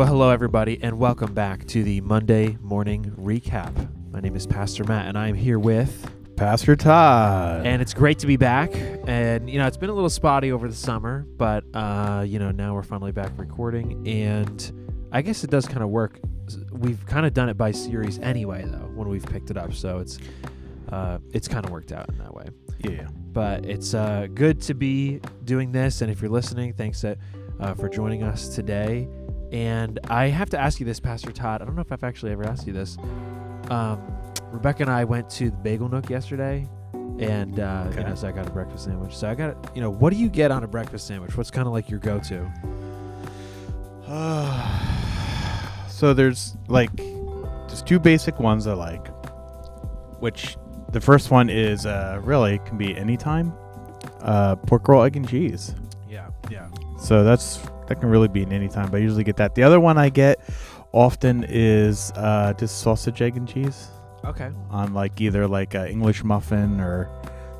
Well, hello, everybody, and welcome back to the Monday Morning Recap. My name is Pastor Matt, and I am here with, Pastor Todd. and it's great to be back. And, you know, it's been a little spotty over the summer, but, uh, you know, now we're finally back recording, and I guess it does kind of work. We've kind of done it by series anyway, though, when we've picked it up, so it's, uh, it's kind of worked out in that way. yeah. but it's uh, good to be doing this. And if you're listening, thanks that, uh, for joining us today. And I have to ask you this, Pastor Todd. I don't know if I've actually ever asked you this. Um, Rebecca and I went to the Bagel Nook yesterday, and uh, you know, so I got a breakfast sandwich. So I got, you know, what do you get on a breakfast sandwich? What's kind of like your go-to? so there's like just two basic ones I like, which the first one is uh, really can be anytime uh, pork roll, egg and cheese. Yeah, yeah. So that's that can really be in any time, but I usually get that. The other one I get often is uh, just sausage, egg and cheese Okay. on like either like a English muffin or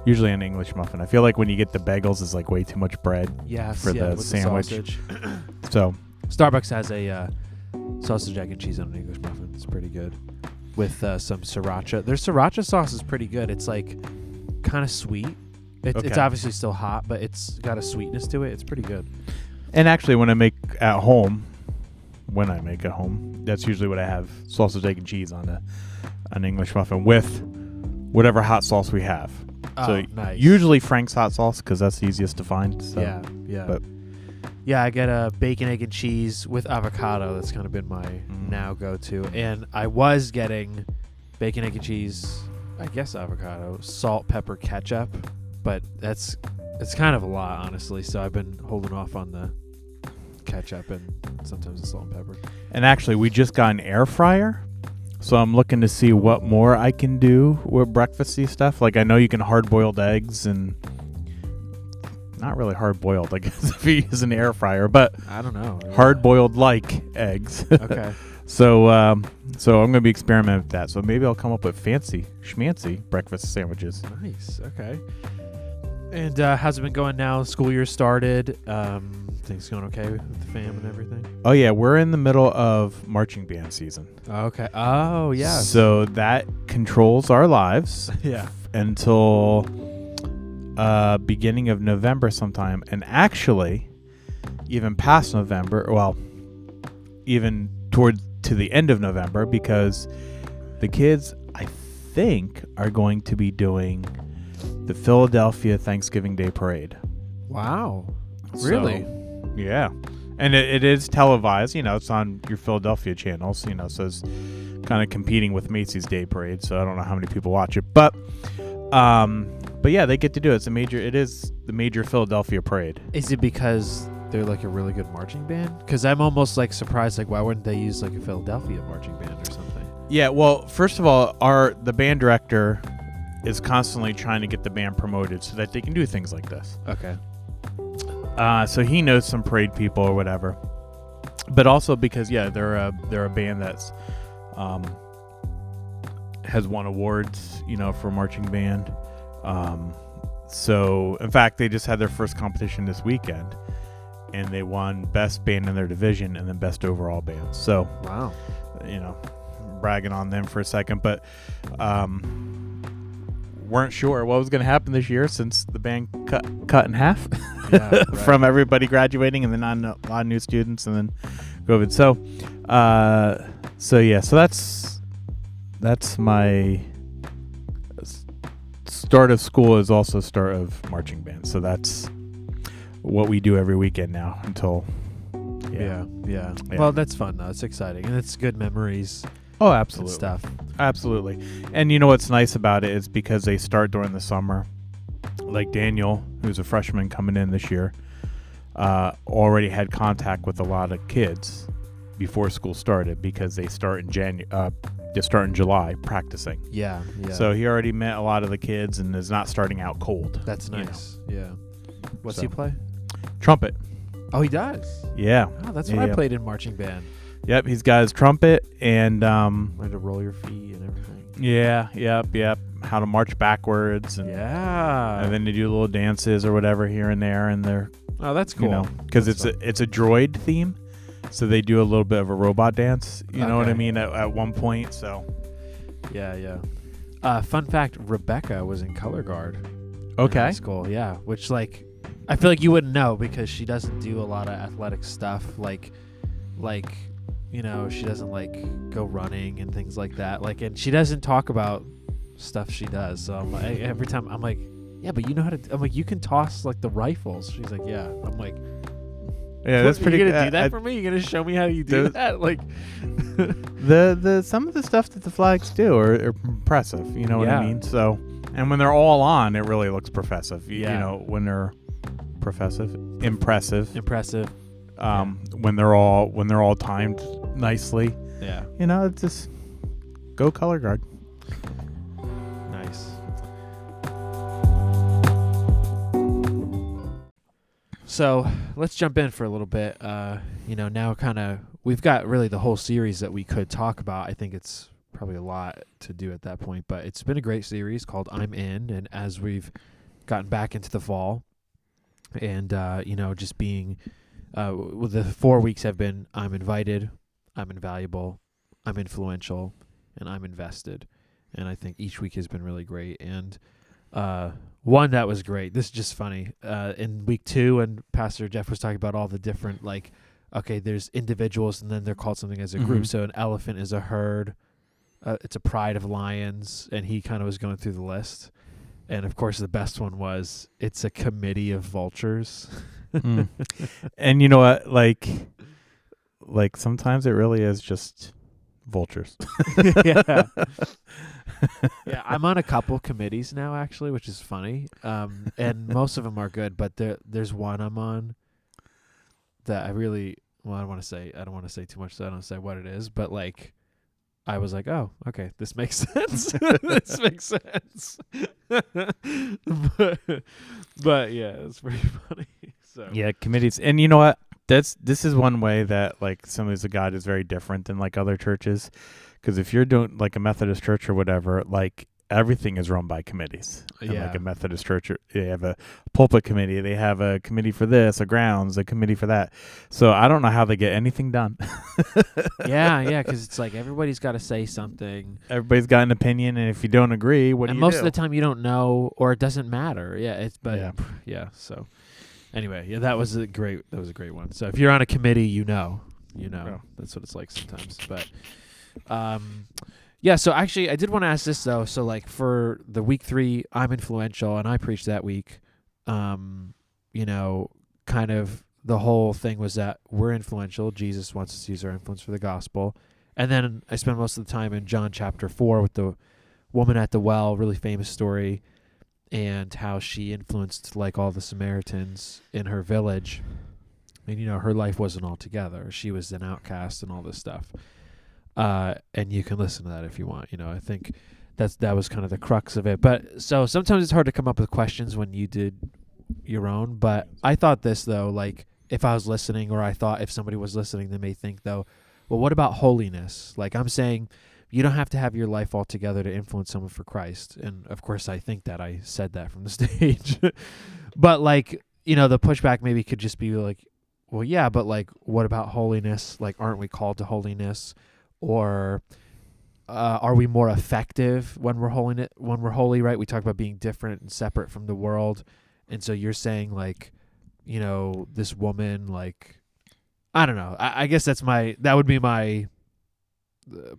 usually an English muffin. I feel like when you get the bagels, it's like way too much bread. Yes. For yeah, the sandwich. sausage. So Starbucks has a uh, sausage, egg, and cheese on an English muffin. It's pretty good with uh, some sriracha. Their sriracha sauce is pretty good. It's like kind of sweet. It, It's obviously still hot, but it's got a sweetness to it. It's pretty good. And actually, when I make at home, when I make at home, that's usually what I have: sausage, egg, and cheese on a an English muffin with whatever hot sauce we have. so oh, nice. usually Frank's hot sauce because that's the easiest to find. So. yeah, yeah, but- yeah. I get a bacon, egg, and cheese with avocado. That's kind of been my Mm. now go-to. And I was getting bacon, egg, and cheese. I guess avocado, salt, pepper, ketchup, but that's it's kind of a lot, honestly. So I've been holding off on the ketchup and sometimes the salt and pepper. And actually, we just got an air fryer. So I'm looking to see what more I can do with breakfasty stuff. Like I know you can hard boiled eggs and not really hard boiled, I guess, if you use an air fryer, but I don't know. hard boiled like eggs. Okay. So, um, so I'm gonna be experimenting with that. So maybe I'll come up with fancy schmancy breakfast sandwiches. nice. Okay. And uh, how's it been going now? School year started. Um, things going okay with the fam and everything? Oh yeah, we're in the middle of marching band season. Okay. Oh yeah. So that controls our lives yeah. until uh, beginning of November sometime, and actually, even past November. Well, even toward to the end of November because the kids, I think, are going to be doing the Philadelphia Thanksgiving Day Parade. Wow. Really? So, yeah. And it, it is televised, you know, it's on your Philadelphia channels, you know, so it's kind of competing with Macy's Day Parade, so I don't know how many people watch it. But um but yeah, they get to do it. It's a major it is the major Philadelphia parade. Is it because they're like a really good marching band? Because I'm almost like surprised. Like, why wouldn't they use like a Philadelphia marching band or something? Yeah, well, first of all, our the band director is constantly trying to get the band promoted so that they can do things like this. Okay. Uh, so he knows some parade people or whatever, but also because yeah, they're a they're a band that's um, has won awards, you know, for marching band. Um, so in fact, they just had their first competition this weekend, and they won best band in their division and then best overall band. So Wow. you know, bragging on them for a second, but um, weren't sure what was going to happen this year since the band cut cut in half Yeah, right. from everybody graduating and then not a lot of new students and then COVID. So, uh, so yeah, so that's that's my start of school is also start of marching band. So that's what we do every weekend now until Yeah. yeah. Yeah. Well, that's fun though. It's exciting and it's good memories Oh, absolutely. stuff. Absolutely. And you know what's nice about it is because they start during the summer. Like Daniel, who's a freshman coming in this year, uh, already had contact with a lot of kids before school started because they start in Janu- uh, they start in July practicing. Yeah. Yeah. So he already met a lot of the kids and is not starting out cold. that's you know. nice. Yeah. What's So. he play? Trumpet. Oh, he does. Yeah. Oh, that's Yeah, what I played in marching band. Yep. He's got his trumpet and um, Learn to roll your feet and everything. yeah. Yep. Yep. How to march backwards and Yeah. and then they do little dances or whatever here and there, and they're oh, that's cool. you know because it's a it's a droid theme, so they do a little bit of a robot dance. You know what I mean? At, at one point, so Yeah, yeah. Uh, fun fact: Rebecca was in color guard. in high okay, school. Yeah, which like I feel like you wouldn't know because she doesn't do a lot of athletic stuff. Like, like you know, she doesn't like go running and things like that. Like, and she doesn't talk about stuff she does. So I'm like, every time I'm like, yeah, but you know how to. I'm like, you can toss like the rifles. She's like, yeah. I'm like, yeah, that's pretty. You good. gonna do that I- for me? you're gonna show me how you do that? Like, the the some of the stuff that the flags do are, are impressive. You know what I mean? So, and when they're all on, it really looks professive. You, Yeah. you know, when they're professive, impressive. impressive. Um, when they're all when they're all timed nicely. Yeah, You know, it's just go color guard. nice. So let's jump in for a little bit. Uh, you know, now kind of we've got really the whole series that we could talk about. I think it's probably a lot to do at that point, but it's been a great series called I'm In, and as we've gotten back into the fall, and uh, you know, just being, uh, the four weeks have been I'm invited, I'm invaluable, I'm influential, and I'm invested, and I think each week has been really great. And uh, one that was great. This is just funny. Uh, in week two, and Pastor Jeff was talking about all the different like, okay, there's individuals, and then they're called something as a group. Mhm. So an elephant is a herd. Uh, it's a pride of lions, and he kind of was going through the list. And of course, the best one was it's a committee of vultures. Mm. and you know what? Like, like sometimes it really is just vultures. yeah. yeah, I'm on a couple committees now actually, which is funny. Um, and most of them are good, but there there's one I'm on that I really well, I don't want to say I don't want to say too much, so I don't say what it is, but like I was like, oh, okay, this makes sense. this makes sense. but, but yeah, it's pretty funny. So Yeah, committees. And you know what? That's this is one way that like Assemblies of God is very different than like other churches. Because if you're doing like a Methodist church or whatever, like everything is run by committees. And Yeah. like a Methodist church, uh, they have a pulpit committee, they have a committee for this, a grounds, a committee for that. So I don't know how they get anything done. yeah, yeah, because it's like everybody's got to say something. Everybody's got an opinion, and if you don't agree, what and do you most do? of the time you don't know or it doesn't matter. Yeah, it's but Yeah. yeah. So anyway, yeah, that was a great that was a great one. So if you're on a committee, you know, you know, Yeah. that's what it's like sometimes. But um, yeah. So actually, I did want to ask this though. So like for the week three, I'm influential, and I preached that week. Um, you know, kind of the whole thing was that we're influential. Jesus wants us to use our influence for the gospel. And then I spent most of the time in John chapter four with the woman at the well, really famous story, and how she influenced like all the Samaritans in her village. And you know, her life wasn't all together. She was an outcast and all this stuff. Uh, and you can listen to that if you want. You know, I think that's that was kind of the crux of it. But so sometimes it's hard to come up with questions when you did your own. But I thought this though, like if I was listening, or I thought if somebody was listening, they may think though, well, what about holiness? Like I'm saying, you don't have to have your life all together to influence someone for Christ. And of course, I think that I said that from the stage. but like, you know, the pushback maybe could just be like, well, yeah, but like, what about holiness? Like, aren't we called to holiness? Or uh, are we more effective when we're holy? When we're holy, right? We talk about being different and separate from the world. And so you're saying like, you know, this woman, like, I don't know. I, I guess that's my that would be my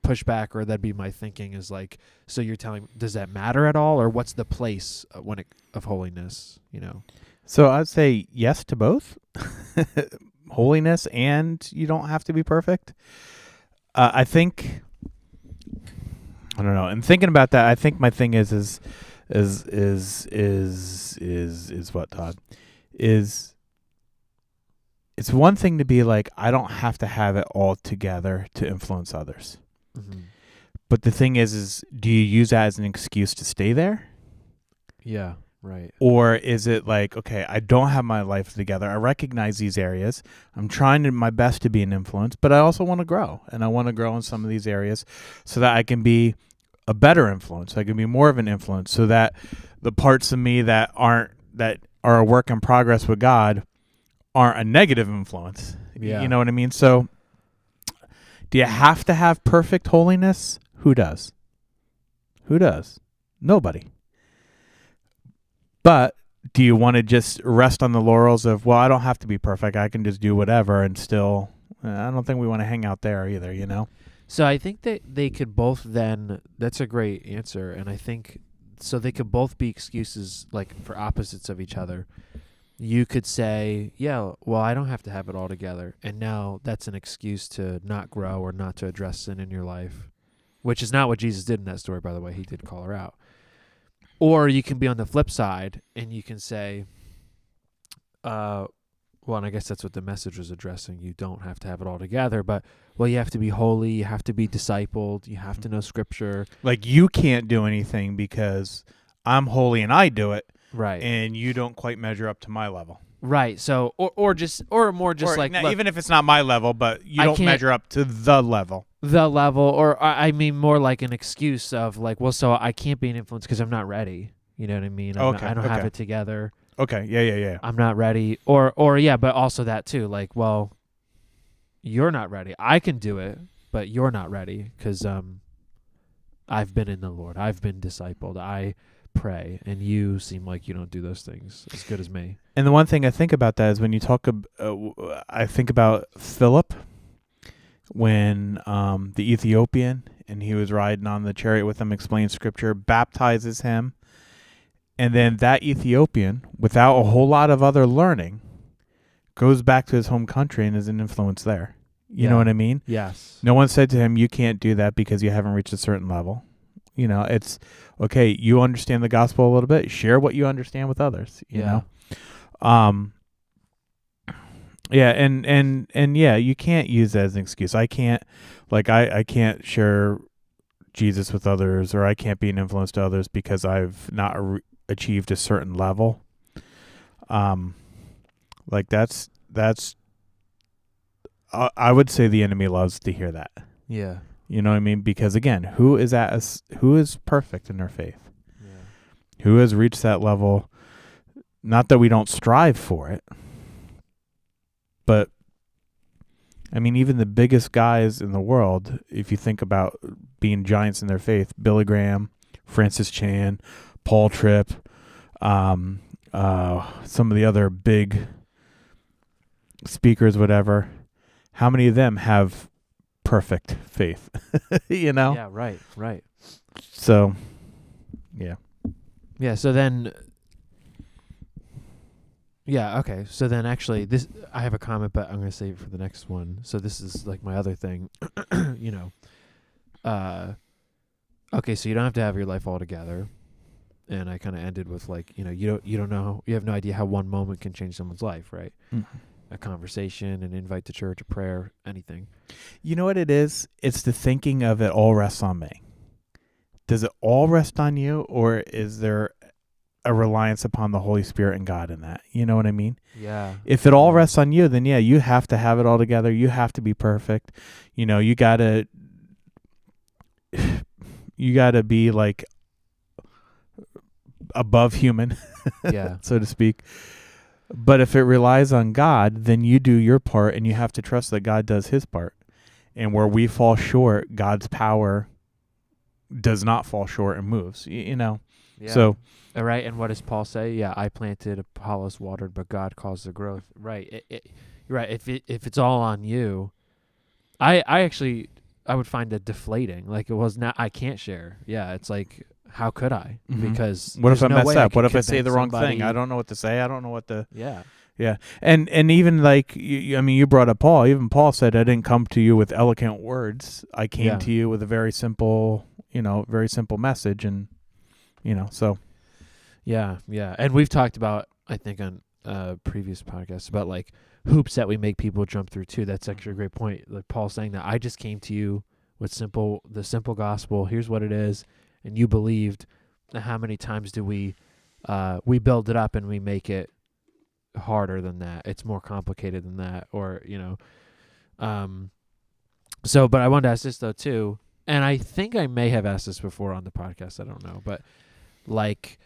pushback, or that'd be my thinking is like, so you're telling, does that matter at all, or what's the place uh, when it of holiness? You know, So I'd say yes to both holiness and you don't have to be perfect. Uh, I think I don't know. And thinking about that, I think my thing is is is is is is is what Todd is. It's one thing to be like I don't have to have it all together to influence others. Mm-hmm. But the thing is is do you use that as an excuse to stay there? yeah, right, or is it like okay i don't have my life together i recognize these areas i'm trying to, my best to be an influence but i also want to grow and i want to grow in some of these areas so that i can be a better influence i can be more of an influence so that the parts of me that aren't that are a work in progress with god aren't a negative influence Yeah. You know what I mean? So, do you have to have perfect holiness? Who does? Who does? Nobody. But do you want to just rest on the laurels of, well, I don't have to be perfect. I can just do whatever and still. uh, I don't think we want to hang out there either, you know? So I think that they could both then. That's a great answer, and I think so. They could both be excuses like for opposites of each other. You could say, "Yeah, well, I don't have to have it all together," and now that's an excuse to not grow or not to address sin in your life, which is not what Jesus did in that story. By the way, he did call her out. Or you can be on the flip side, and you can say, uh, well, and I guess that's what the message was addressing. You don't have to have it all together, but well, you have to be holy, you have to be discipled, you have to know scripture. Like, you can't do anything because I'm holy and I do it, Right. and you don't quite measure up to my level. right. So or or just or more just Or, like now, look, even if it's not my level, but you I don't measure up to the level. the level or I I mean more like an excuse of like, well, so I can't be an influence because I'm not ready. You know what I mean? I'm not- Okay, I don't have it together. Okay, yeah, yeah, yeah. I'm not ready. Or or yeah, but also that too. Like, well, you're not ready. I can do it, but you're not ready because um, I've been in the Lord. I've been discipled. I pray, and you seem like you don't do those things as good as me. And the one thing I think about that is when you talk, ab- uh, I think about Philip when um, the Ethiopian and he was riding on the chariot with him, explaining scripture, baptizes him, and then that Ethiopian, without a whole lot of other learning, goes back to his home country and is an influence there. You know what I mean? Yes. No one said to him, "You can't do that because you haven't reached a certain level." You know, it's okay. You understand the gospel a little bit. Share what you understand with others. You Yeah. know, um, yeah, and and and yeah, you can't use that as an excuse. I can't, like, I I can't share Jesus with others, or I can't be an influence to others because I've not re- achieved a certain level. Um, like that's that's. I I would say the enemy loves to hear that. Yeah. You know what I mean? Because again, who is at us? Who is perfect in their faith? Yeah. Who has reached that level? Not that we don't strive for it, but I mean, even the biggest guys in the world, if you think about being giants in their faith, Billy Graham, Francis Chan, Paul Tripp, um, uh, some of the other big speakers, whatever. How many of them have perfect faith? you know, Yeah. Right. Right. so yeah. Yeah. So then. Yeah. Okay. So then, actually, this I have a comment, but I'm gonna save it for the next one. So this is like my other thing. you know. Uh. Okay, so you don't have to have your life all together, and I kind of ended with like, you know, you don't you don't know you have no idea how one moment can change someone's life, right? A conversation, an invite to church, a prayer, anything. You know what it is? It's the thinking of it all rests on me. Does it all rest on you, or is there a reliance upon the Holy Spirit and God in that? You know what I mean? Yeah. If it all rests on you, then yeah, you have to have it all together. You have to be perfect. You know, you gotta, you gotta be like above human, Yeah. so to speak. But if it relies on God, then you do your part and you have to trust that God does his part. And where we fall short, God's power does not fall short and moves. y- You know. yeah. So All right, and what does Paul say? Yeah, I planted, Apollos watered, but God caused the growth. Right. It, it, you're right. If it, if it's all on you, I I actually I would find it deflating. Like it was not. I can't share. Yeah, it's like how could I? Mhm. Because what if I no mess up? can What if I say the wrong thing? I don't know what to say. I don't know what to Yeah. Yeah, and and even like you, you- I mean, you brought up Paul. Even Paul said, "I didn't come to you with eloquent words. I came Yeah. to you with a very simple, you know, very simple message." And you know, so Yeah, yeah. And we've talked about I think on uh previous podcasts about like hoops that we make people jump through too. That's actually a great point. Like Paul saying that I just came to you with simple the simple gospel. Here's what it is and you believed. How many times do we uh we build it up and we make it harder than that. It's more complicated than that or, you know. Um so but I wanted to ask this though too. And I think I may have asked this before on the podcast, I don't know, but like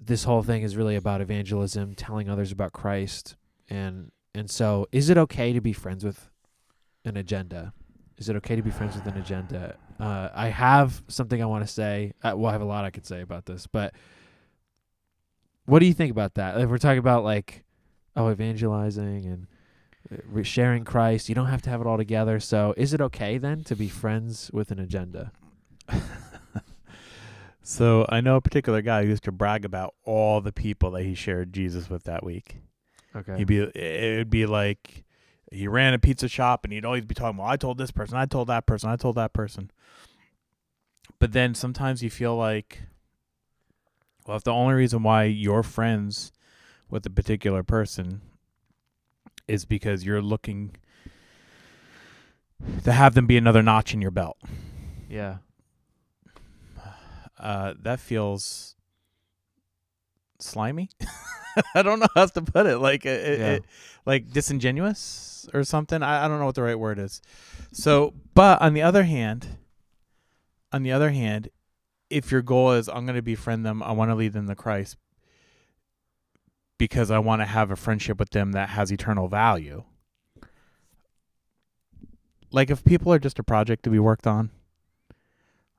this whole thing is really about evangelism, telling others about Christ, and And so, is it okay to be friends with an agenda? Is it okay to be friends with an agenda? Uh, I have something I want to say. Uh, well, I have a lot I could say about this, but what do you think about that? If we're talking about like, oh, evangelizing and uh, sharing Christ, you don't have to have it all together. So, is it okay then to be friends with an agenda? So I know a particular guy who used to brag about all the people that he shared Jesus with that week. Okay. He'd be it would be like he ran a pizza shop and he'd always be talking, Well, I told this person, I told that person, I told that person. But then sometimes you feel like well, if the only reason why you're friends with a particular person is because you're looking to have them be another notch in your belt. yeah. uh, that feels slimy. I don't know how else to put it. Like it, Yeah. it- like disingenuous or something. I, I don't know what the right word is. So, but on the other hand, on the other hand, if your goal is I'm going to befriend them, I want to lead them to Christ because I want to have a friendship with them that has eternal value. Like if people are just a project to be worked on,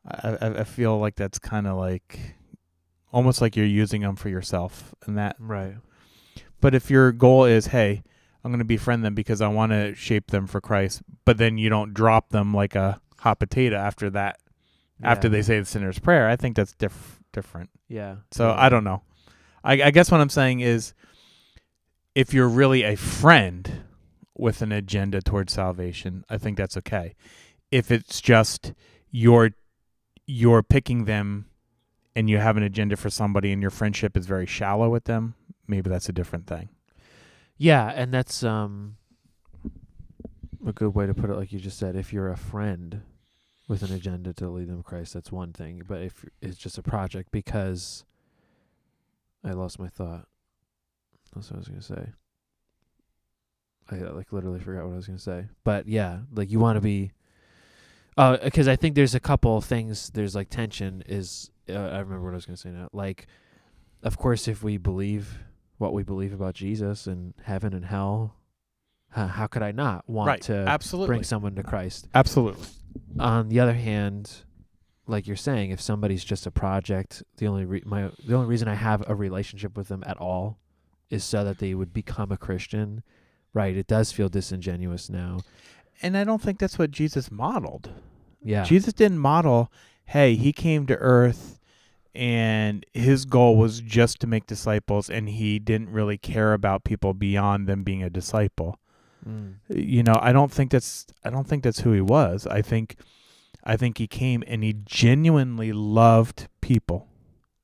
I I, I feel like that's kind of like almost like you're using them for yourself and that Right. but if your goal is, hey, I'm going to befriend them because I want to shape them for Christ, but then you don't drop them like a hot potato after that, after they say the sinner's prayer, I think that's diff- different. Yeah. So yeah. I don't know. I, I guess what I'm saying is, if you're really a friend with an agenda towards salvation, I think that's okay. If it's just you're you're picking them and you have an agenda for somebody and your friendship is very shallow with them, maybe that's a different thing. Yeah, and that's um a good way to put it like you just said. If you're a friend with an agenda to lead them to Christ, that's one thing. But if it's just a project because I lost my thought. That's what I was gonna say. I uh, like literally forgot what I was gonna say. But yeah, like you want to be uh, because I think there's a couple things. There's like tension. Is uh, I remember what I was gonna say now. Like, of course, if we believe what we believe about Jesus and heaven and hell, how, how could I not want right. to Absolutely. bring someone to Christ? Absolutely. On the other hand, like you're saying, if somebody's just a project, the only re- my the only reason I have a relationship with them at all is so that they would become a Christian. Right? It does feel disingenuous now. And I don't think that's what Jesus modeled. Yeah. Jesus didn't model, hey, he came to earth and his goal was just to make disciples and he didn't really care about people beyond them being a disciple. Mm. You know, I don't think that's I don't think that's who he was. I think I think he came and he genuinely loved people.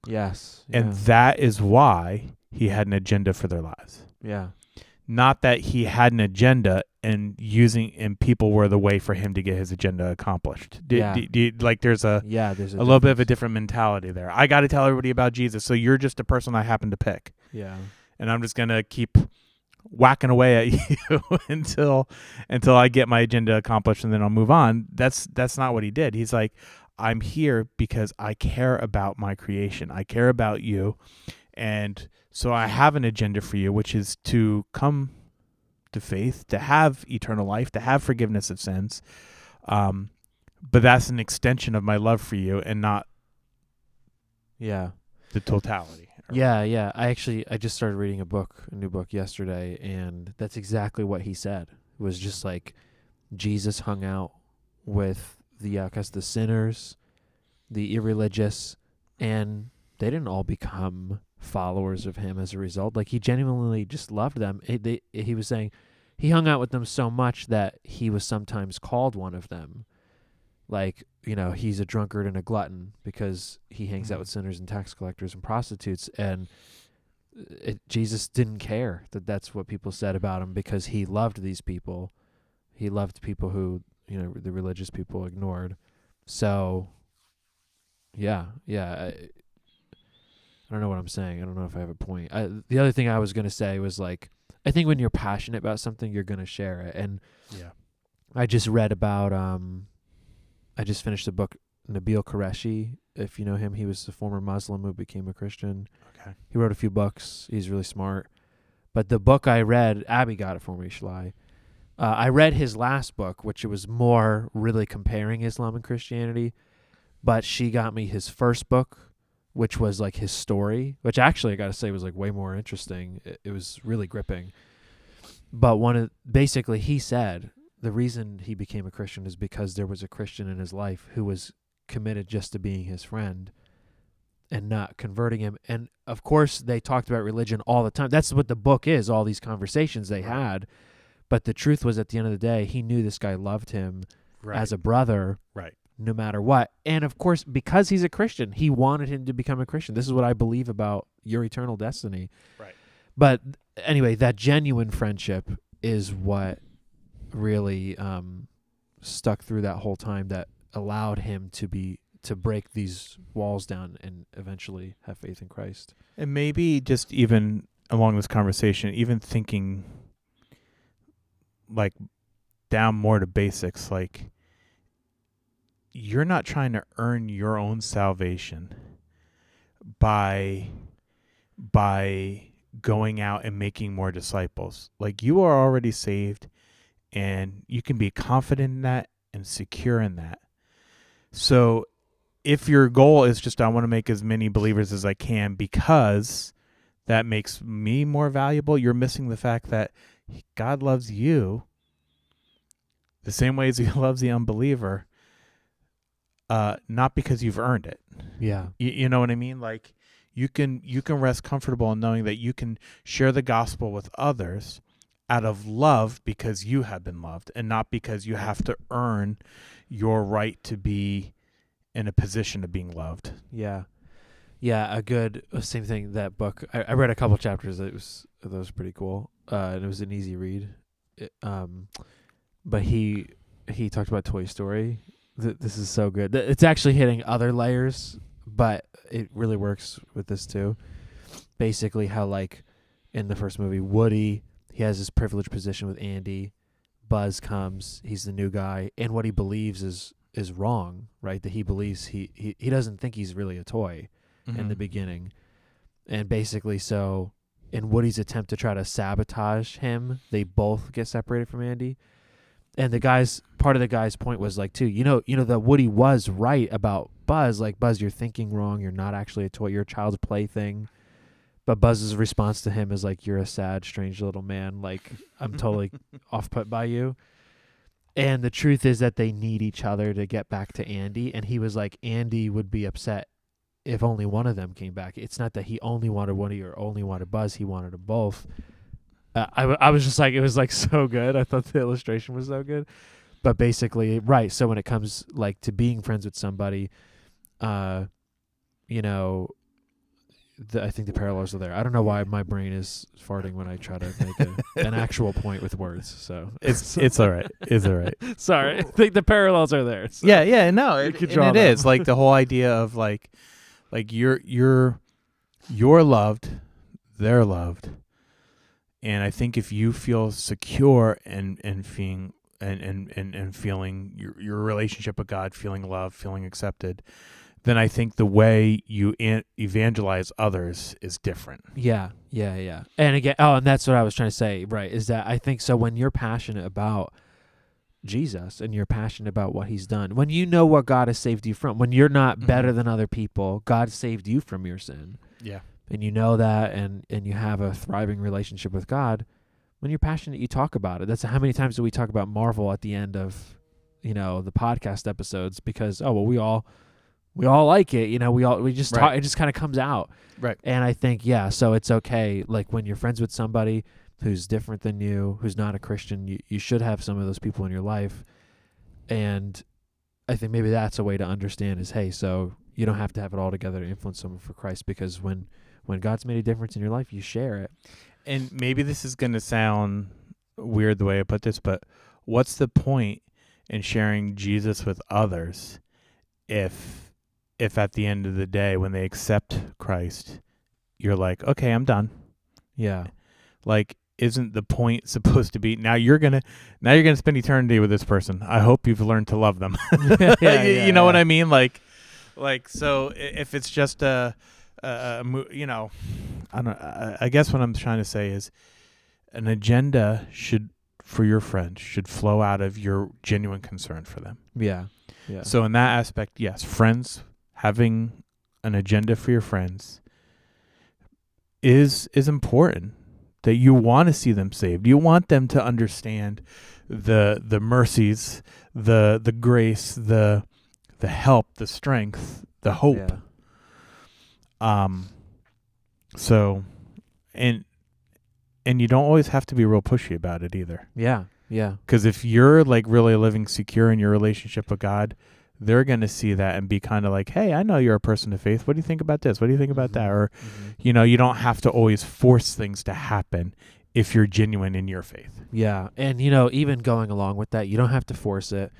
Yes. And yeah. that is why he had an agenda for their lives. yeah. Not that he had an agenda and using and people were the way for him to get his agenda accomplished. Do, Yeah. do- do- like there's a Yeah. There's a, a little bit of a different mentality there. I got to tell everybody about Jesus, so you're just a person I happen to pick, Yeah. and I'm just gonna keep whacking away at you until until I get my agenda accomplished, and then I'll move on. That's that's not what he did. He's like, I'm here because I care about my creation. I care about you, and so I have an agenda for you, which is to come to faith, to have eternal life, to have forgiveness of sins. Um, but that's an extension of my love for you, and not Yeah. the totality. Yeah, yeah. I actually I just started reading a book, a new book yesterday, and that's exactly what he said. It was just like Jesus hung out with the outcasts, the sinners, the irreligious, and they didn't all become followers of him as a result. Like he genuinely just loved them. He, they, he was saying he hung out with them so much that he was sometimes called one of them. Like you know, he's a drunkard and a glutton because he hangs out Mhm. with sinners and tax collectors and prostitutes, and it, Jesus didn't care that that's what people said about him because he loved these people. He loved people who you know the religious people ignored. So, yeah, yeah. I, I don't know what I'm saying. I don't know if I have a point. I, the other thing I was gonna say was like, I think when you're passionate about something, you're gonna share it. And Yeah. I just read about um, I just finished the book Nabil Qureshi. If you know him, he was a former Muslim who became a Christian. Okay. He wrote a few books. He's really smart. But the book I read, Abby got it for me, Shlai. Uh, I read his last book, which was more really comparing Islam and Christianity. But she got me his first book, which was like his story, which actually I got to say was like way more interesting. It, it was really gripping. But one of basically he said the reason he became a Christian is because there was a Christian in his life who was committed just to being his friend and not converting him. And of course, they talked about religion all the time. That's what the book is, all these conversations they had. But the truth was, at the end of the day, he knew this guy loved him Right. as a brother, right. No matter what. And of course, because he's a Christian, he wanted him to become a Christian. This is what I believe about your eternal destiny. Right. But anyway, that genuine friendship is what really um, stuck through that whole time that allowed him to be to break these walls down and eventually have faith in Christ. And maybe just even along this conversation, even thinking like down more to basics, like you're not trying to earn your own salvation by by going out and making more disciples. Like you are already saved and you can be confident in that and secure in that. So if your goal is just I want to make as many believers as I can because that makes me more valuable, you're missing the fact that God loves you the same way as he loves the unbeliever. Uh, not because you've earned it. Yeah. You, you know what I mean? Like you can you can rest comfortable in knowing that you can share the gospel with others out of love because you have been loved and not because you have to earn your right to be in a position of being loved. Yeah. Yeah, a good uh, same thing. That book I, I read a couple chapters. It was that was pretty cool, uh, and it was an easy read. It, um, but he he talked about Toy Story. Th- this is so good. Th- It's actually hitting other layers, but it really works with this too. Basically, how like in the first movie, Woody he has this privileged position with Andy. Buzz comes, he's the new guy, and what he believes is is wrong, right? That he believes he he, he doesn't think he's really a toy in the mm-hmm. beginning. And basically so in Woody's attempt to try to sabotage him, they both get separated from Andy. And the guy's part of the guy's point was like too, you know, you know that Woody was right about Buzz, like Buzz, you're thinking wrong, you're not actually a toy, you're a child's plaything. But Buzz's response to him is like, You're a sad, strange little man, like I'm totally off put by you. And the truth is that they need each other to get back to Andy. And he was like, Andy would be upset if only one of them came back. It's not that he only wanted one Woody or only wanted Buzz. He wanted them both. Uh, I, w- I was just like, it was like so good. I thought the illustration was so good. But basically, right. So when it comes like to being friends with somebody, uh, you know, the, I think the parallels are there. I don't know why my brain is farting when I try to make a, an actual point with words. So It's it's all right. It's all right. sorry. I think the parallels are there. So. yeah, yeah, no, it, could and draw it them. is like the whole idea of like, like you're you're you're loved, they're loved, and I think if you feel secure and and feeling and and and, and feeling your your relationship with God, feeling loved, feeling accepted, then I think the way you an- evangelize others is different. Yeah, yeah, yeah. And again, oh, and that's what I was trying to say, right? Is that I think so when you're passionate about Jesus and you're passionate about what he's done, when you know what God has saved you from, when you're not better Mhm. than other people, God saved you from your sin. Yeah. And you know that and and you have a thriving relationship with God, when you're passionate you talk about it. That's how many times do we talk about Marvel at the end of, you know, the podcast episodes because oh, well we all we all like it, you know, we all we just talk it just kind of comes out. Right. And I think, yeah, so it's okay. Like when you're friends with somebody who's different than you, who's not a Christian, you, you should have some of those people in your life. And I think maybe that's a way to understand is, hey, so you don't have to have it all together to influence someone for Christ because when when God's made a difference in your life, you share it. And maybe this is going to sound weird the way I put this, but what's the point in sharing Jesus with others if if at the end of the day when they accept Christ, you're like, "Okay, I'm done." Yeah. Like isn't the point supposed to be now you're going to now you're going to spend eternity with this person. I hope you've learned to love them. Yeah, yeah, you know what. I mean? Like like so if it's just a, a you know, I don't I, I guess what I'm trying to say is an agenda should for your friends should flow out of your genuine concern for them. Yeah. Yeah. So in that aspect, yes, friends having an agenda for your friends is is important. That you want to see them saved. You want them to understand the the mercies, the the grace, the the help, the strength, the hope. Yeah. Um so and and you don't always have to be real pushy about it either. Yeah. Yeah. Because if you're like really living secure in your relationship with God, they're going to see that and be kind of like, hey, I know you're a person of faith. What do you think about this? What do you think about that? Mhm. Or, Mhm. you know, you don't have to always force things to happen if you're genuine in your faith. Yeah. And you know, even going along with that, you don't have to force it.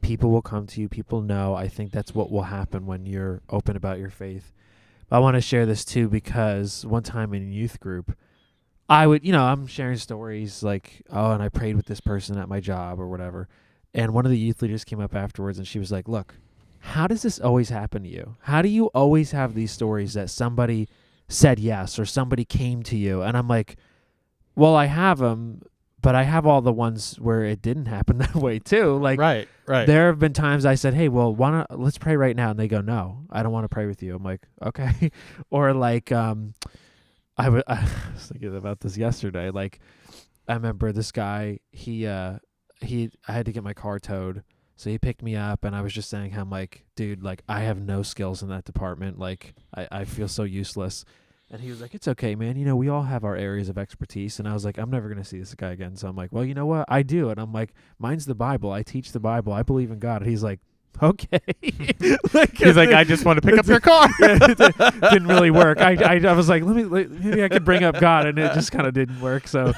People will come to you. People know. I think that's what will happen when you're open about your faith. I want to share this too because one time in youth group, I would, you know, I'm sharing stories like, oh, and I prayed with this person at my job or whatever. And one of the youth leaders came up afterwards and she was like, look, how does this always happen to you? How do you always have these stories that somebody said yes or somebody came to you? And I'm like, well, I have them, but I have all the ones where it didn't happen that way too. Like, right, right. there have been times I said, "Hey, well, why not let's pray right now?" And they go, "No, I don't want to pray with you." I'm like, "Okay," or like, um, I w- I was thinking about this yesterday. Like, I remember this guy. He, uh, he, I had to get my car towed, so he picked me up, and I was just saying how I'm like, dude, like I have no skills in that department. Like, I, I feel so useless. And he was like, "It's okay, man. You know, we all have our areas of expertise." And I was like, "I'm never gonna see this guy again." So I'm like, "Well, you know what? I do." And I'm like, "Mine's the Bible. I teach the Bible. I believe in God." And he's like, "Okay." like, He's like, I just want to pick up your car. Yeah, didn't really work. I, I, I was like, let me let- maybe I could bring up God, and it just kind of didn't work. So,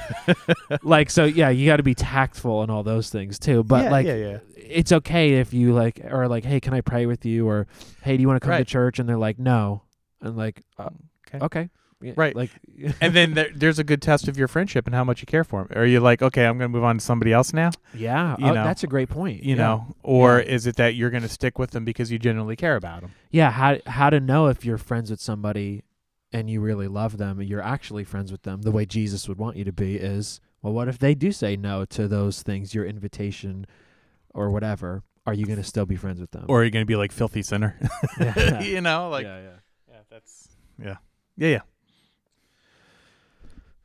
like, so yeah, you got to be tactful and all those things too. But Yeah, like, yeah, it's okay if you like, or like, hey, can I pray with you? Or hey, do you want to come to church? And they're like, no, and like, uh, Okay. okay, Yeah, Right. like, and then there, there's a good test of your friendship and how much you care for him. Are you like, okay, I'm going to move on to somebody else now? yeah, You oh, know, that's a great point. You yeah. know, or Yeah. is it that you're going to stick with them because you genuinely care about them? yeah, how how to know if you're friends with somebody and you really love them and you're actually friends with them the way Jesus would want you to be is well what if they do say no to those things your invitation or whatever are you going to still be friends with them Or are you going to be like filthy sinner? yeah. you know, like yeah, yeah. yeah, that's yeah, yeah, yeah.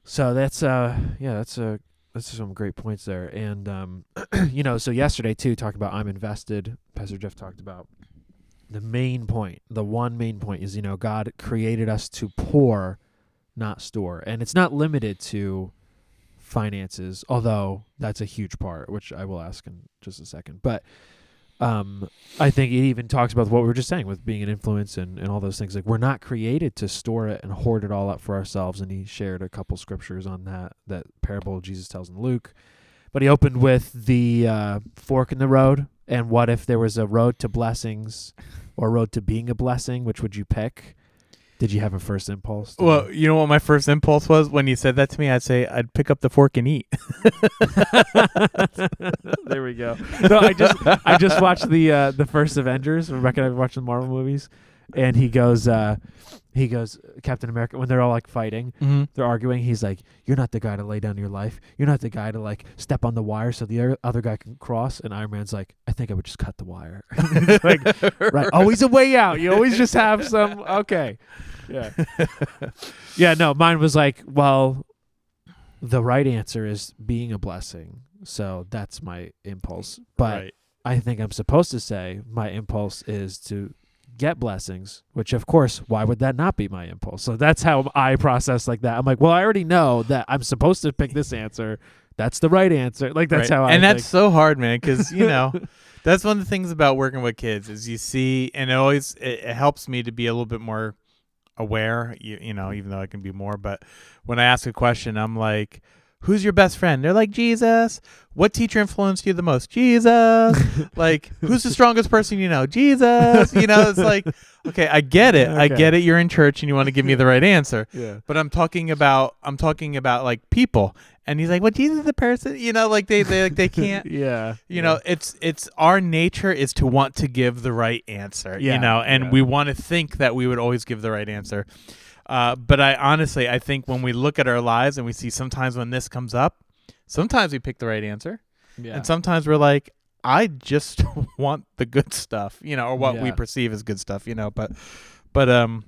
So that's uh yeah, that's a that's some great points there. And um you know, so yesterday too talking about I'm invested, Pastor Jeff talked about the main point, the one main point is, you know, God created us to pour, not store. And it's not limited to finances, although that's a huge part, which I will ask in just a second. But um, I think it even talks about what we were just saying with being an influence and, and all those things. Like we're not created to store it and hoard it all up for ourselves. And he shared a couple scriptures on that that parable Jesus tells in Luke. But he opened with the uh, fork in the road. And what if there was a road to blessings or road to being a blessing? Which would you pick? Did you have a first impulse? to- Well, you know what my first impulse was when you said that to me? I'd say I'd pick up the fork and eat. there we go. No, I just I just watched the uh, the first Avengers. Rebecca and I watched the Marvel movies, and he goes uh, he goes Captain America when they're all like fighting, Mm-hmm. they're arguing. He's like, "You're not the guy to lay down your life. You're not the guy to like step on the wire so the other, other guy can cross." And Iron Man's like, "I think I would just cut the wire." Like, right, always a way out. You always just have some. Okay, yeah, yeah. No, mine was like, well, the right answer is being a blessing. So that's my impulse. But right. I think I'm supposed to say my impulse is to get blessings, which of course, why would that not be my impulse? So that's how I process like that. I'm like, well, I already know that I'm supposed to pick this answer. That's the right answer. Like that's Right. how I and that's think. so hard, man, because you know that's one of the things about working with kids is you see, and it always it, it helps me to be a little bit more aware. You, you know, even though I can be more, but when I ask a question, I'm like. Who's your best friend? They're like Jesus. What teacher influenced you the most? Jesus. like, who's the strongest person you know? Jesus. You know, it's like, okay, I get it. I get it. You're in church and you want to give me the right answer yeah. but I'm talking about I'm talking about like people, and he's like, "Well, Jesus is a person," you know, like they they like they can't, Yeah. you know, it's it's our nature is to want to give the right answer, Yeah, you know, and yeah. we want to think that we would always give the right answer. Uh, but I honestly, I think when we look at our lives and we see sometimes when this comes up, sometimes we pick the right answer, Yeah. and sometimes we're like, I just want the good stuff, you know, or what we perceive as good stuff, you know. But, but um,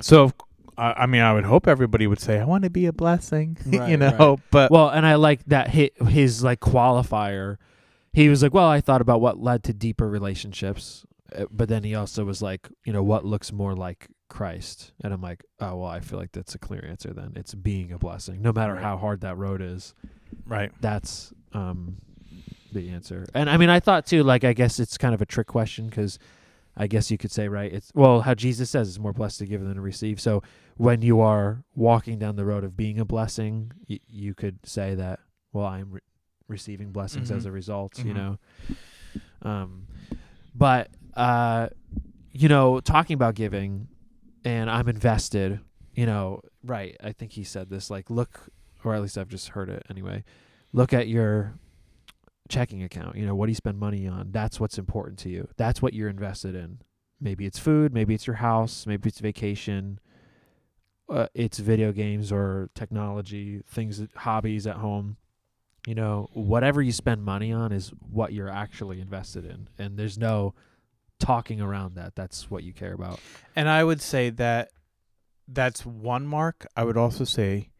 so I, I mean, I would hope everybody would say, I want to be a blessing, you Right, know. But well, and I like that hit his like qualifier. He was like, "Well, I thought about what led to deeper relationships, uh, but then he also was like, you know, what looks more like Christ." And I'm like, "Oh, well, I feel like that's a clear answer. Then it's being a blessing, no matter Right. how hard that road is. right, That's um the answer." And I mean, I thought too, like, I guess it's kind of a trick question because. I guess you could say, right? It's well, how Jesus says it's more blessed to give than to receive. So when you are walking down the road of being a blessing, y- you could say that, well, I'm re- receiving blessings as Mhm. a result, you Mhm. know. Um, but uh, you know, talking about giving, and I'm invested. You know, right? I think he said this. Like, look, or at least I've just heard it anyway. Look at your checking account. You know, what do you spend money on? That's what's important to you. That's what you're invested in. Maybe it's food. Maybe it's your house. Maybe it's vacation. Uh, it's video games or technology things, hobbies at home. You know, whatever you spend money on is what you're actually invested in, and there's no talking around that. That's what you care about. and I would say that that's one mark. I would also say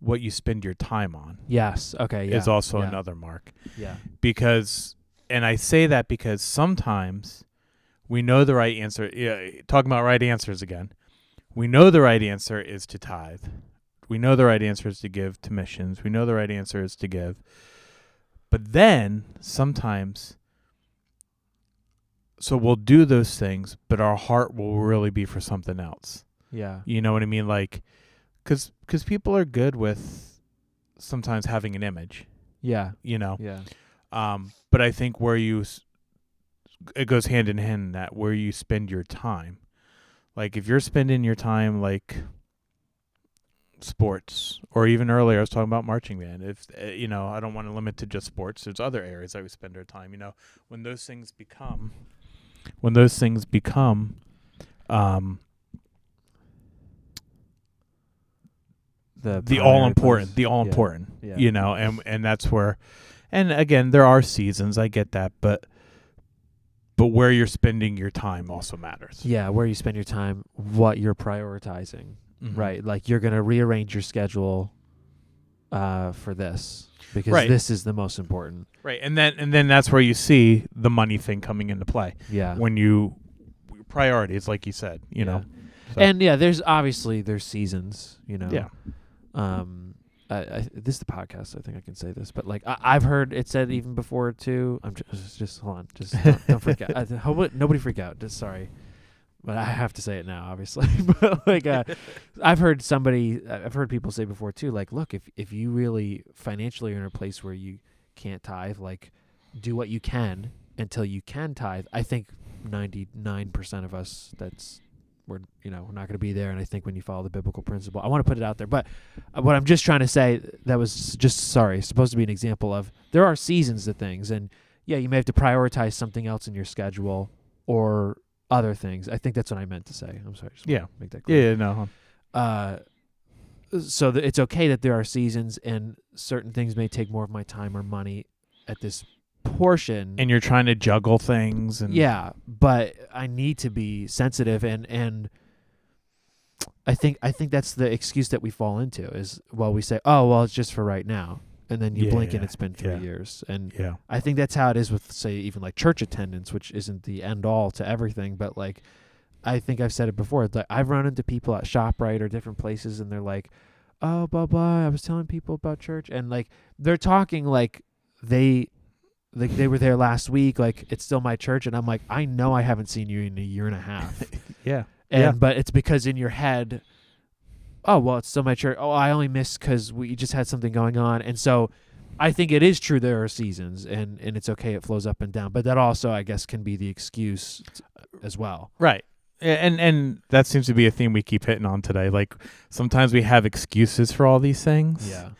what you spend your time on Yes. Okay. Yeah. is also yeah, another mark. Yeah. because and I say that because sometimes we know the right answer yeah, talking about right answers again. We know the right answer is to tithe. We know the right answer is to give to missions. We know the right answer is to give. But then sometimes so we'll do those things, but our heart will really be for something else. Yeah. You know what I mean? Like, cause, cause people are good with sometimes having an image. Yeah. You know, Yeah. um, but I think where you, s- it goes hand in hand in that where you spend your time. Like if you're spending your time like sports, or even earlier I was talking about marching band. If uh, you know, I don't want to limit to just sports. There's other areas that we spend our time. You know, when those things become, when those things become, um, The the all important, place. the all Yeah. important. Yeah. You know, and and that's where, and again, there are seasons. I get that, but but where you're spending your time also matters. Yeah, where you spend your time, what you're prioritizing. Mhm. Right. Like you're going to rearrange your schedule uh for this because Right. this is the most important. Right, and then and then that's where you see the money thing coming into play Yeah. when you priorities, like you said. You know, So- And yeah, there's obviously there's seasons, you know. yeah, Um I, I this is the podcast. I think I can say this, but like I, I've heard it said even before too. I'm just just hold on, just don't, don't freak out. I, nobody freak out. Just sorry, but I have to say it now, obviously. but like uh, I've heard somebody, I've heard people say before too. Like, look, if if you really financially are in a place where you can't tithe, like do what you can until you can tithe. I think ninety nine percent of us that's we're you know we're not going to be there and i think when you follow the biblical principle i want to put it out there but uh, what i'm just trying to say that was just sorry supposed to be an example of there are seasons to things and yeah you may have to prioritize something else in your schedule or other things. I think that's what i meant to say. I'm sorry just Yeah. make that clear. yeah, yeah, no, uh so th- it's okay that there are seasons and certain things may take more of my time or money at this portion. And you're trying to juggle things, and yeah, but I need to be sensitive and and I think I think that's the excuse that we fall into is well we say oh well it's just for right now and then you blink and it's been 3 yeah. years. And yeah, I think that's how it is with say even like church attendance which isn't the end all to everything but like I think I've said it before it's like I've run into people at ShopRite or different places and they're like oh blah blah I was telling people about church. And like they're talking like they like they were there last week like it's still my church. And I'm like I know I haven't seen you in a year and a half. Yeah, and Yeah. but it's because in your head oh well it's still my church oh I only missed because we just had something going on and so I think it is true there are seasons and and it's okay it flows up and down but that also I guess can be the excuse as well right. And and that seems to be a theme we keep hitting on today. Like sometimes we have excuses for all these things. Yeah.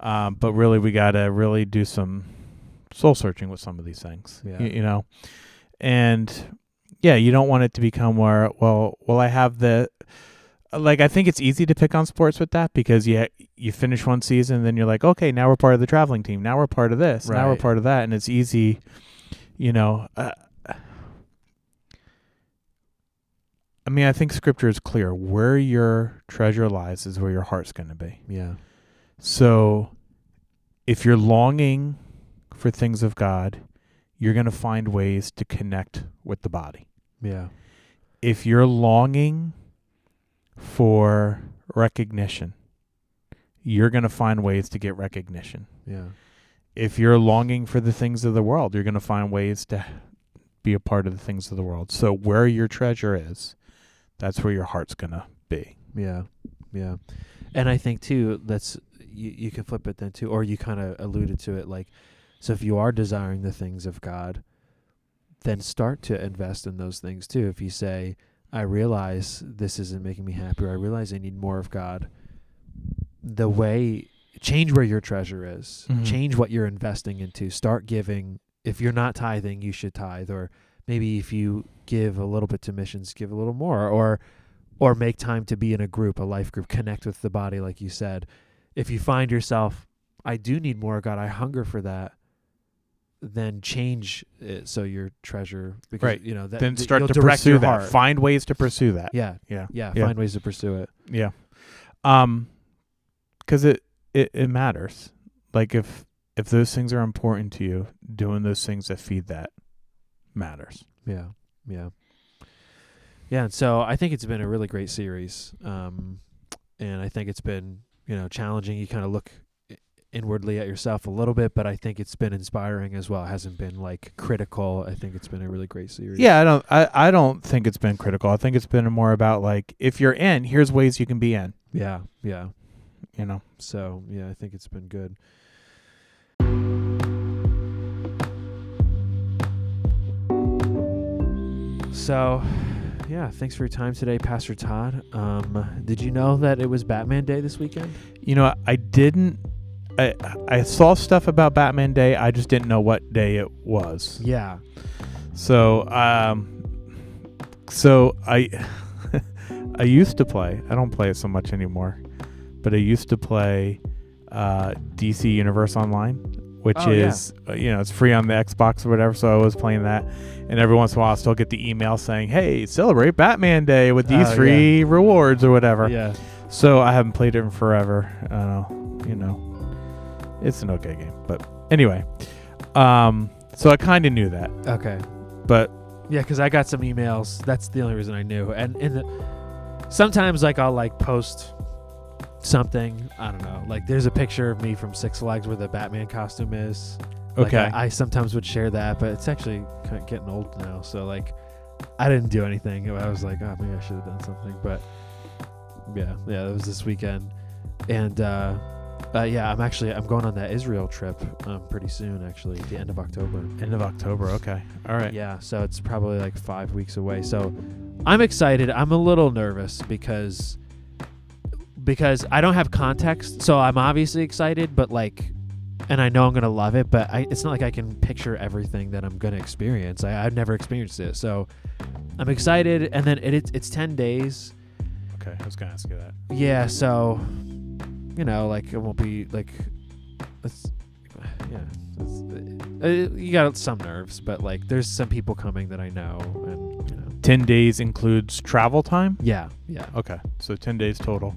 Um, but really, we gotta really do some soul searching with some of these things. Yeah. you know, and yeah, you don't want it to become where well, well, I have the, like I think it's easy to pick on sports with that because you you finish one season and then you're like, okay, now we're part of the traveling team. Now we're part of this. Now we're part of that, and it's easy, you know. Uh, I mean, I think Scripture is clear. Where your treasure lies is where your heart's going to be. Yeah. So, if you're longing for things of God, you're going to find ways to connect with the body Yeah. if you're longing for recognition, you're going to find ways to get recognition. Yeah. If you're longing for the things of the world, you're going to find ways to be a part of the things of the world. So where your treasure is, that's where your heart's going to be. Yeah, yeah, and I think too that's you. You can flip it then too, or you kind of alluded to it. Like, so if you are desiring the things of God, then start to invest in those things too. If you say, "I realize this isn't making me happier. "I realize I need more of God," the way change where your treasure is, Mhm. change what you're investing into. Start giving. If you're not tithing, you should tithe, or maybe if you give a little bit to missions, give a little more, or or make time to be in a group, a life group, connect with the body, like you said. If you find yourself, I do need more, of God, I hunger for that. Then change it so your treasure, because Right. you know that then start to direct pursue your that. heart. Find ways to pursue that. yeah, Yeah. yeah, Yeah. find ways to pursue it. Yeah. Um cuz it, it it matters. Like if if those things are important to you, doing those things that feed that matters. Yeah, yeah, yeah. And so I think it's been a really great series, um, and I think it's been you know challenging. You kind of look inwardly at yourself a little bit, but I think it's been inspiring as well. It hasn't been like critical. I think it's been a really great series. Yeah, I don't I, I don't think it's been critical. I think it's been more about like if you're in, here's ways you can be in, yeah, yeah. you know. So yeah, I think it's been good. So, yeah, thanks for your time today, Pastor Todd. Um, did you know that it was Batman Day this weekend? You know, I didn't I I saw stuff about Batman Day. I just didn't know what day it was. Yeah, So, um so I I used to play. I don't play it so much anymore. But I used to play uh DC Universe Online, which Oh, yeah. is uh, you know, it's free on the Xbox or whatever, so I was playing that. And every once in a while I still get the email saying, "Hey, celebrate Batman Day with these Oh, yeah. free rewards or whatever." yeah, So I haven't played it in forever. Uh, you know, it's an okay game, but anyway. Um, so I kind of knew that, okay, but yeah, because I got some emails. That's the only reason I knew. And in the sometimes like I'll like post something. I don't know. Like there's a picture of me from Six Flags where the Batman costume is. Like, okay, I, I sometimes would share that, but it's actually kind of getting old now. So like, I didn't do anything. I was like, oh, maybe I should have done something. But yeah, yeah, it was this weekend, and uh, uh, yeah, I'm actually I'm going on that Israel trip um, pretty soon. Actually, the end of October. end of October. Okay, all right. Yeah, so it's probably like five weeks away. So I'm excited. I'm a little nervous because because I don't have context. So I'm obviously excited, but like, and I know I'm gonna love it. But I, it's not like I can picture everything that I'm gonna experience. I, I've never experienced it, so I'm excited. And then it, it's it's ten days. Okay, I was gonna ask you that. Yeah, so you know, like it won't be like it's yeah. It's, uh, you got some nerves, but like there's some people coming that I know, and you know, Ten days includes travel time. yeah, yeah, Okay, so ten days total.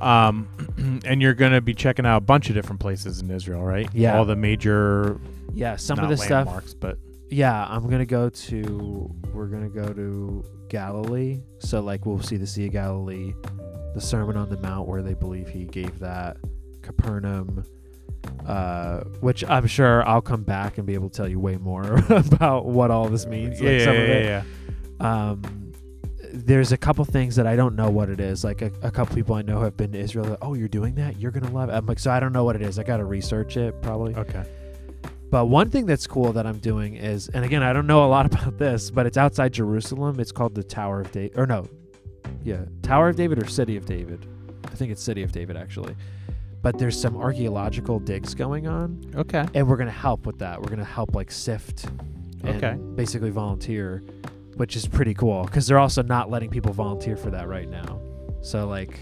Um, and you're gonna be checking out a bunch of different places in Israel, right? Yeah. all the major yeah. Some of the stuff, landmarks, but yeah. I'm gonna go to. We're gonna go to Galilee, so like we'll see the Sea of Galilee, the Sermon on the Mount where they believe he gave that, Capernaum. Uh, which I'm sure I'll come back and be able to tell you way more about what all this means. yeah, like yeah, some yeah, of it. yeah, um, there's a couple things that I don't know what it is. Like a, a couple people I know have been to Israel. Like, oh, you're doing that? You're gonna love it. I'm like, so I don't know what it is. I got to research it probably. Okay. But one thing that's cool that I'm doing is, and again, I don't know a lot about this, but it's outside Jerusalem. It's called the Tower of David, or no, yeah, Tower of David or City of David. I think it's City of David actually. But there's some archaeological digs going on, Okay. and we're gonna help with that. We're gonna help like sift and Okay. basically volunteer, which is pretty cool because they're also not letting people volunteer for that right now. So like,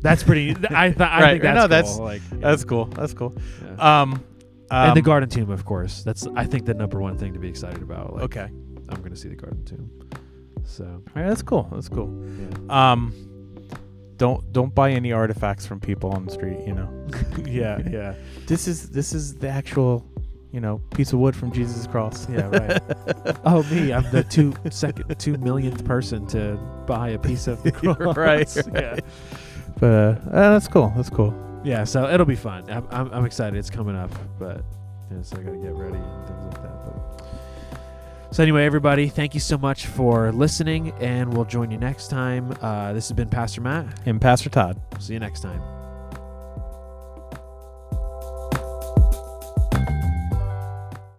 that's pretty. I th- I Right. think that's No, cool. that's- like That's cool. That's cool. yeah. Um, and the um, Garden Tomb, of course. That's I think the number one thing to be excited about. Like, Okay. I'm gonna see the Garden Tomb. So right, that's cool. That's cool. yeah. Um, don't don't buy any artifacts from people on the street. You know, yeah, yeah. this is this is the actual, you know, piece of wood from Jesus' cross. Yeah, right. oh, me, I'm the two second, two millionth person to buy a piece of the cross. Right, Yeah. But uh, uh, that's cool. That's cool. yeah. So it'll be fun. I'm, I'm, I'm excited. It's coming up, but yeah, so I gotta get ready and things like that. But so anyway, everybody, thank you so much for listening, and we'll join you next time. Uh, this has been Pastor Matt. And Pastor Todd. See you next time.